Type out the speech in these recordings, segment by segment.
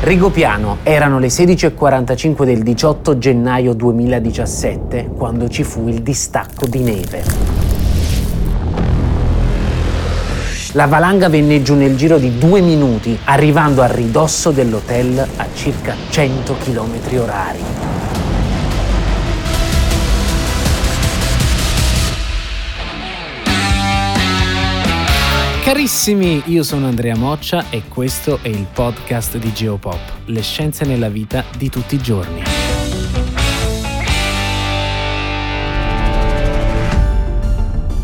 Rigopiano, erano le 16.45 del 18 gennaio 2017 quando ci fu il distacco di neve. La valanga venne giù nel giro di due minuti, arrivando a ridosso dell'hotel a circa 100 km orari. Carissimi, io sono Andrea Moccia e questo è il podcast di Geopop, le scienze nella vita di tutti i giorni.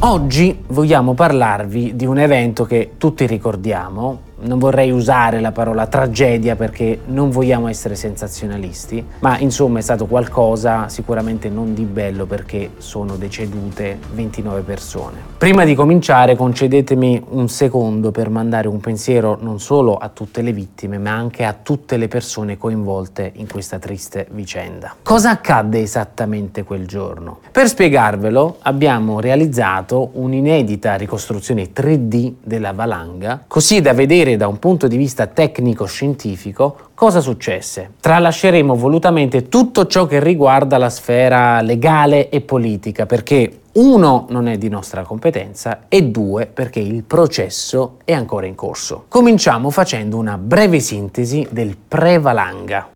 Oggi vogliamo parlarvi di un evento che tutti ricordiamo, non vorrei usare la parola tragedia perché non vogliamo essere sensazionalisti, ma insomma è stato qualcosa sicuramente non di bello perché sono decedute 29 persone. Prima di cominciare concedetemi un secondo per mandare un pensiero non solo a tutte le vittime ma anche a tutte le persone coinvolte in questa triste vicenda. Cosa accadde esattamente quel giorno? Per spiegarvelo abbiamo realizzato un'inedita ricostruzione 3D della valanga così da vedere da un punto di vista tecnico-scientifico cosa successe. Tralasceremo volutamente tutto ciò che riguarda la sfera legale e politica, perché uno non è di nostra competenza e due perché il processo è ancora in corso. Cominciamo facendo una breve sintesi del pre-valanga.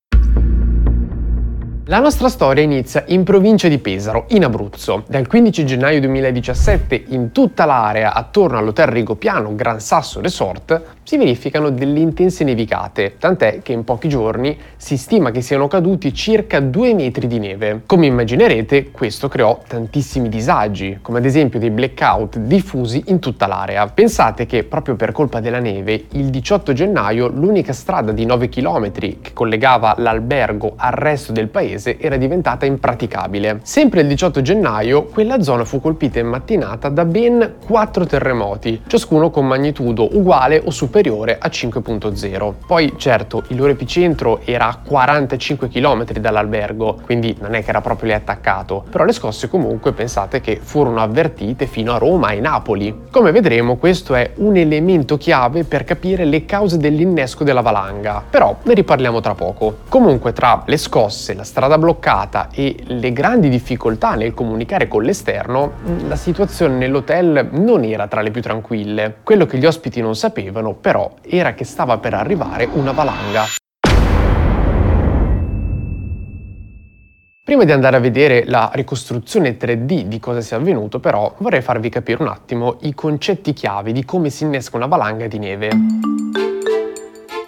La nostra storia inizia in provincia di Pesaro, in Abruzzo. Dal 15 gennaio 2017 in tutta l'area attorno all'hotel Rigopiano Gran Sasso Resort si verificano delle intense nevicate, tant'è che in pochi giorni si stima che siano caduti circa 2 metri di neve. Come immaginerete, questo creò tantissimi disagi, come ad esempio dei blackout diffusi in tutta l'area. Pensate che proprio per colpa della neve, il 18 gennaio l'unica strada di 9 km che collegava l'albergo al resto del paese era diventata impraticabile. Sempre il 18 gennaio, quella zona fu colpita in mattinata da ben 4 terremoti, ciascuno con magnitudo uguale o superiore a 5.0. Poi, certo, il loro epicentro era a 45 km dall'albergo, quindi non è che era proprio lì attaccato, però le scosse comunque pensate che furono avvertite fino a Roma e Napoli. Come vedremo, questo è un elemento chiave per capire le cause dell'innesco della valanga, però ne riparliamo tra poco. Comunque, tra le scosse, la strada bloccata e le grandi difficoltà nel comunicare con l'esterno, la situazione nell'hotel non era tra le più tranquille. Quello che gli ospiti non sapevano, però, era che stava per arrivare una valanga. Prima di andare a vedere la ricostruzione 3D di cosa sia avvenuto, però, vorrei farvi capire un attimo i concetti chiave di come si innesca una valanga di neve.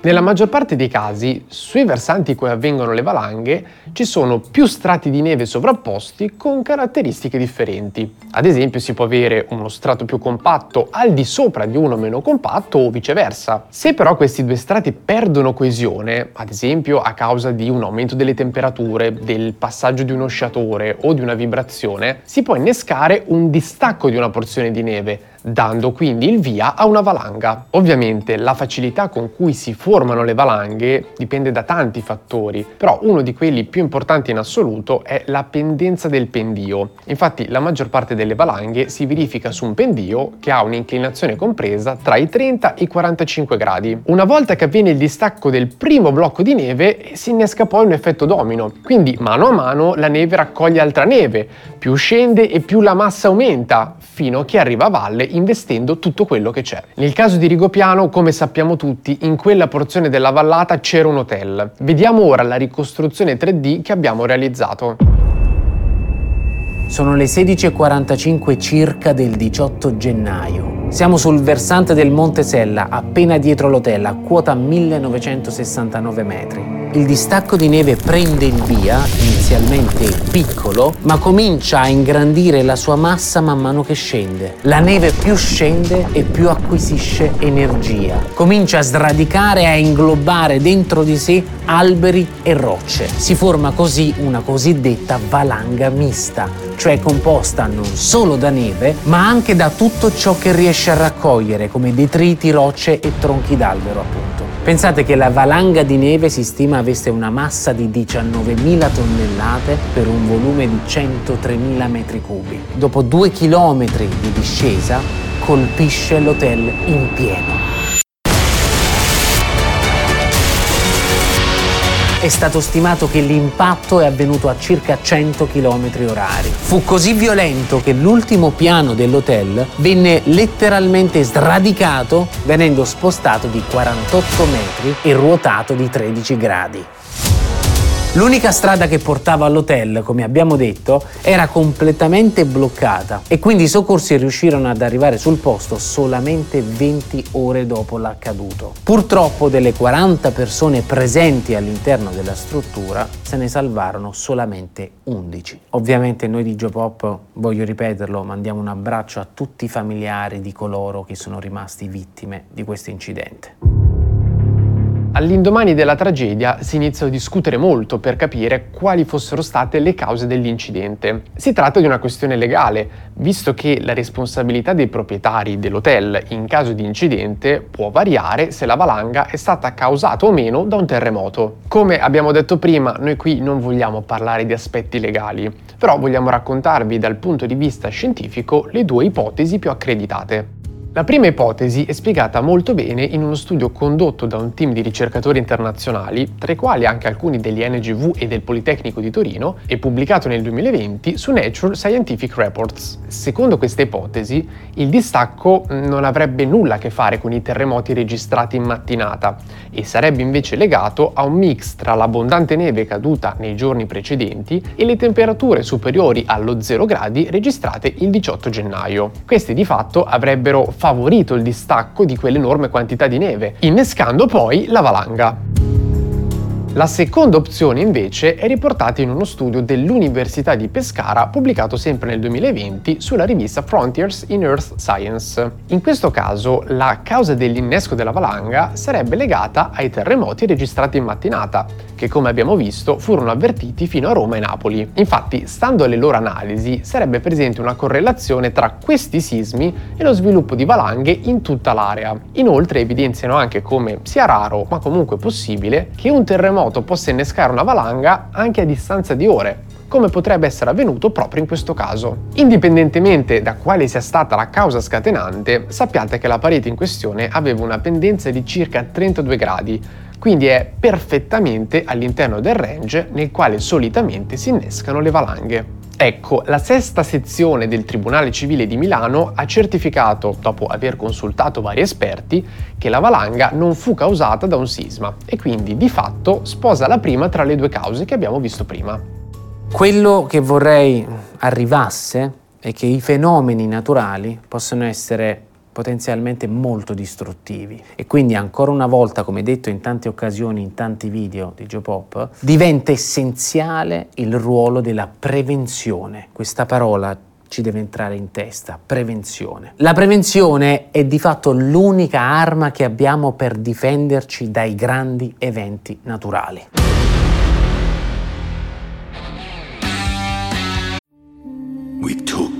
Nella maggior parte dei casi, sui versanti in cui avvengono le valanghe, ci sono più strati di neve sovrapposti con caratteristiche differenti. Ad esempio si può avere uno strato più compatto al di sopra di uno meno compatto o viceversa. Se però questi due strati perdono coesione, ad esempio a causa di un aumento delle temperature, del passaggio di uno sciatore o di una vibrazione, si può innescare un distacco di una porzione di neve, dando quindi il via a una valanga. Ovviamente la facilità con cui si formano le valanghe dipende da tanti fattori, però uno di quelli più importanti in assoluto è la pendenza del pendio. Infatti la maggior parte delle valanghe si verifica su un pendio che ha un'inclinazione compresa tra i 30 e i 45 gradi. Una volta che avviene il distacco del primo blocco di neve si innesca poi un effetto domino, quindi mano a mano la neve raccoglie altra neve, più scende e più la massa aumenta, fino a che arriva a valle investendo tutto quello che c'è. Nel caso di Rigopiano, come sappiamo tutti, in quella porzione della vallata c'era un hotel. Vediamo ora la ricostruzione 3D che abbiamo realizzato. Sono le 16.45 circa del 18 gennaio. Siamo sul versante del Monte Sella, appena dietro l'hotel, a quota 1969 metri. Il distacco di neve prende il via, inizialmente piccolo, ma comincia a ingrandire la sua massa man mano che scende. La neve più scende e più acquisisce energia. Comincia a sradicare e a inglobare dentro di sé alberi e rocce. Si forma così una cosiddetta valanga mista, cioè composta non solo da neve, ma anche da tutto ciò che riesce a raccogliere come detriti, rocce e tronchi d'albero, appunto. Pensate che la valanga di neve si stima avesse una massa di 19.000 tonnellate per un volume di 103.000 metri cubi. Dopo due chilometri di discesa colpisce l'hotel in pieno. È stato stimato che l'impatto è avvenuto a circa 100 km orari. Fu così violento che l'ultimo piano dell'hotel venne letteralmente sradicato venendo spostato di 48 metri e ruotato di 13 gradi. L'unica strada che portava all'hotel, come abbiamo detto, era completamente bloccata e quindi i soccorsi riuscirono ad arrivare sul posto solamente 20 ore dopo l'accaduto. Purtroppo delle 40 persone presenti all'interno della struttura se ne salvarono solamente 11. Ovviamente noi di Geopop, voglio ripeterlo, mandiamo un abbraccio a tutti i familiari di coloro che sono rimasti vittime di questo incidente. All'indomani della tragedia si iniziò a discutere molto per capire quali fossero state le cause dell'incidente. Si tratta di una questione legale, visto che la responsabilità dei proprietari dell'hotel in caso di incidente può variare se la valanga è stata causata o meno da un terremoto. Come abbiamo detto prima, noi qui non vogliamo parlare di aspetti legali, però vogliamo raccontarvi dal punto di vista scientifico le due ipotesi più accreditate. La prima ipotesi è spiegata molto bene in uno studio condotto da un team di ricercatori internazionali, tra i quali anche alcuni degli NGV e del Politecnico di Torino, e pubblicato nel 2020 su Nature Scientific Reports. Secondo questa ipotesi, il distacco non avrebbe nulla a che fare con i terremoti registrati in mattinata e sarebbe invece legato a un mix tra l'abbondante neve caduta nei giorni precedenti e le temperature superiori allo 0 gradi registrate il 18 gennaio. Questi di fatto avrebbero favorito il distacco di quell'enorme quantità di neve, innescando poi la valanga. La seconda opzione invece è riportata in uno studio dell'Università di Pescara pubblicato sempre nel 2020 sulla rivista Frontiers in Earth Science. In questo caso la causa dell'innesco della valanga sarebbe legata ai terremoti registrati in mattinata, che come abbiamo visto furono avvertiti fino a Roma e Napoli. Infatti, stando alle loro analisi, sarebbe presente una correlazione tra questi sismi e lo sviluppo di valanghe in tutta l'area. Inoltre evidenziano anche come sia raro, ma comunque possibile, che un terremoto terremoto possa innescare una valanga anche a distanza di ore, come potrebbe essere avvenuto proprio in questo caso. Indipendentemente da quale sia stata la causa scatenante, sappiate che la parete in questione aveva una pendenza di circa 32 gradi, quindi è perfettamente all'interno del range nel quale solitamente si innescano le valanghe. Ecco, la sesta sezione del Tribunale Civile di Milano ha certificato, dopo aver consultato vari esperti, che la valanga non fu causata da un sisma e quindi di fatto sposa la prima tra le due cause che abbiamo visto prima. Quello che vorrei arrivasse è che i fenomeni naturali possono essere potenzialmente molto distruttivi e quindi ancora una volta, come detto in tante occasioni, in tanti video di Geopop, diventa essenziale il ruolo della prevenzione. Questa parola ci deve entrare in testa, prevenzione. La prevenzione è di fatto l'unica arma che abbiamo per difenderci dai grandi eventi naturali. We took.